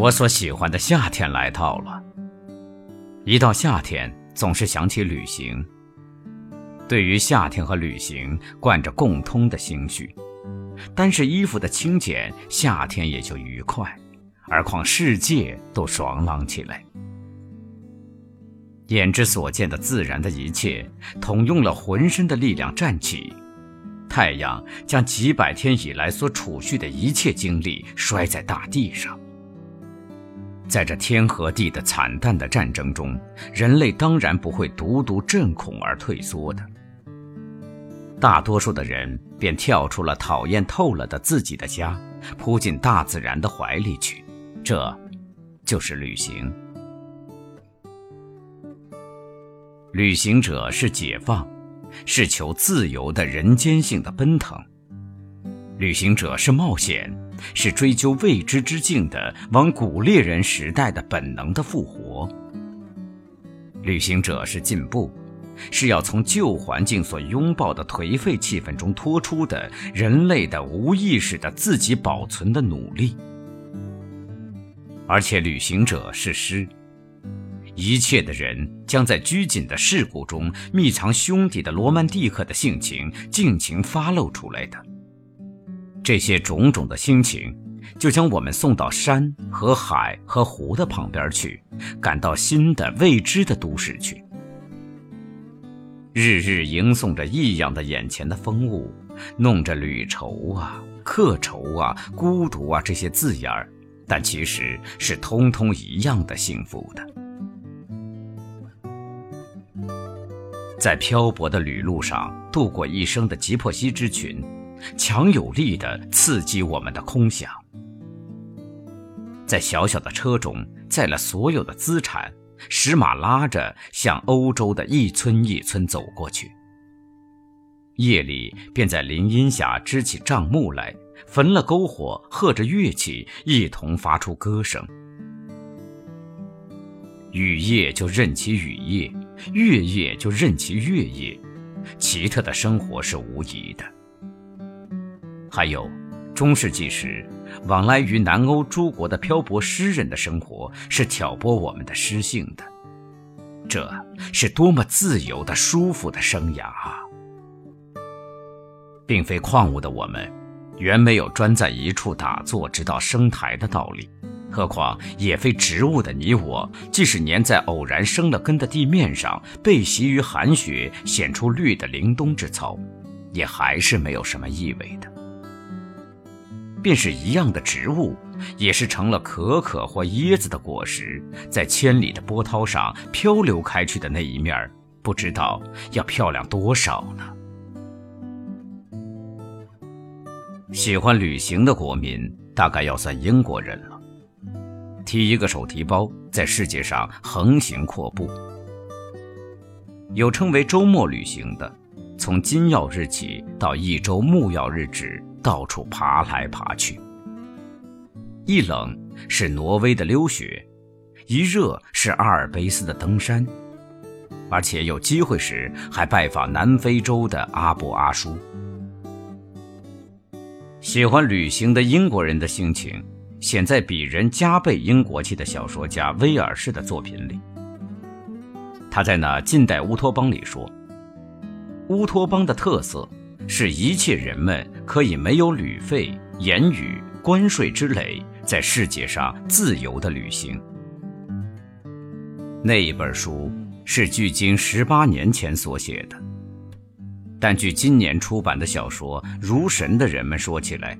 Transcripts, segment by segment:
我所喜欢的夏天来到了。一到夏天，总是想起旅行。对于夏天和旅行，贯着共通的心绪。单是衣服的轻简，夏天也就愉快，而况世界都爽朗起来。眼之所见的自然的一切，统用了浑身的力量站起。太阳将几百天以来所储蓄的一切精力摔在大地上。在这天和地的惨淡的战争中，人类当然不会独独震恐而退缩的。大多数的人便跳出了讨厌透了的自己的家，扑进大自然的怀里去。这，就是旅行。旅行者是解放，是求自由的人间性的奔腾；旅行者是冒险，是追究未知之境的往古猎人时代的本能的复活；旅行者是进步，是要从旧环境所拥抱的颓废气氛中脱出的人类的无意识的自己保存的努力；而且旅行者是诗。一切的人将在拘谨的事故中密藏兄弟的罗曼蒂克的性情，尽情发露出来的。这些种种的心情，就将我们送到山和海和湖的旁边去，赶到新的未知的都市去。日日迎送着异样的眼前的风物，弄着旅愁啊、客愁啊、孤独啊这些字眼儿，但其实是通通一样的幸福的。在漂泊的旅路上度过一生的吉珀西之群，强有力地刺激我们的空想。在小小的车中载了所有的资产，使马拉着向欧洲的一村一村走过去。夜里便在林荫下支起帐幕来，焚了篝火，和着乐器，一同发出歌声。雨夜就任其雨夜。月夜就任其月夜，奇特的生活是无疑的。还有，中世纪时往来于南欧诸国的漂泊诗人的生活是挑拨我们的诗性的，这是多么自由的、舒服的生涯啊！并非矿物的我们，原没有专在一处打坐直到生台的道理。何况也非植物的你我，即使粘在偶然生了根的地面上，被袭于寒雪，显出绿的凛冬之草，也还是没有什么意味的。便是一样的植物，也是成了可可或椰子的果实，在千里的波涛上漂流开去的那一面，不知道要漂亮多少呢。喜欢旅行的国民，大概要算英国人了。提一个手提包，在世界上横行阔步。有称为周末旅行的，从金曜日起到一周木曜日止，到处爬来爬去。一冷是挪威的溜雪，一热是阿尔卑斯的登山，而且有机会时还拜访南非洲的阿布阿舒。喜欢旅行的英国人的心情。显在比人加倍英国气的小说家威尔士的作品里。他在那《近代乌托邦》里说：“乌托邦的特色是一切人们可以没有旅费、言语、关税之累，在世界上自由的旅行。”那一本书是距今十八年前所写的，但据今年出版的小说《如神的人们》说起来。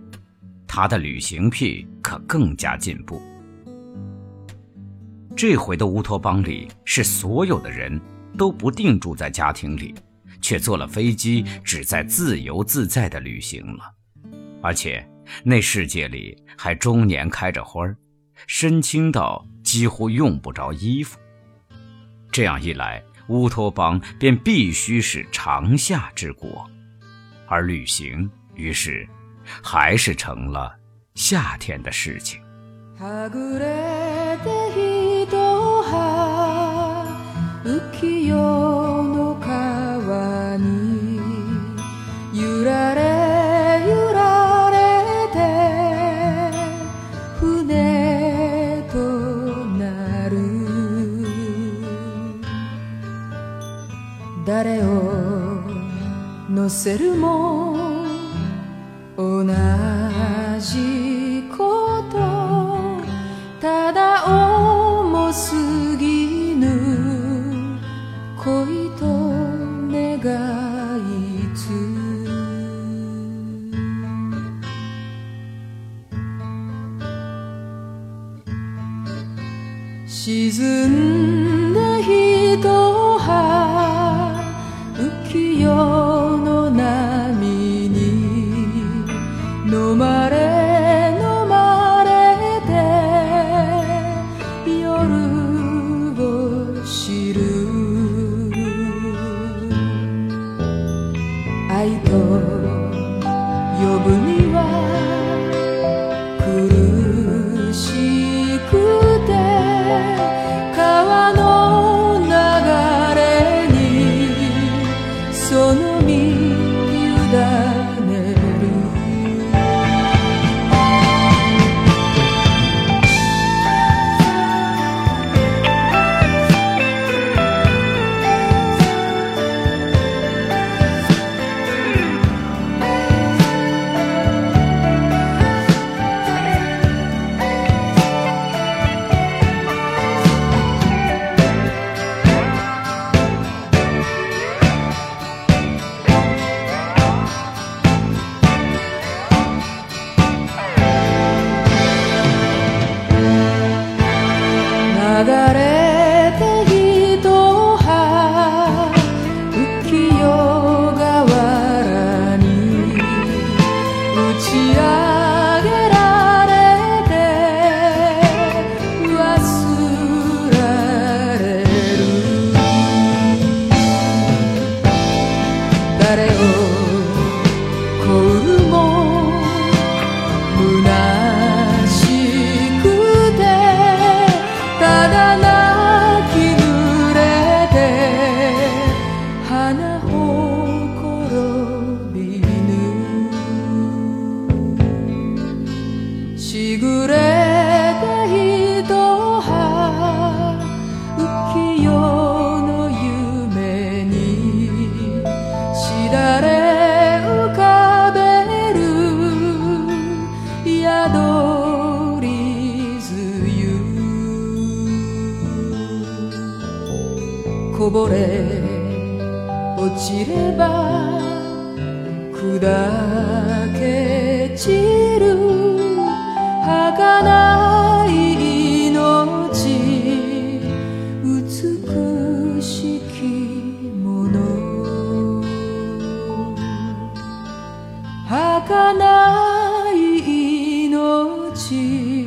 他的旅行癖可更加进步。这回的乌托邦里，是所有的人都不定住在家庭里，却坐了飞机，只在自由自在的旅行了。而且那世界里还终年开着花儿，深清到几乎用不着衣服。这样一来，乌托邦便必须是长夏之国，而旅行于是。还是成了夏天的事情。誰を乗せるも同じことただ重すぎぬ恋と願いつ沈ん got it. 砕け散る儚い命。美しきもの儚い命。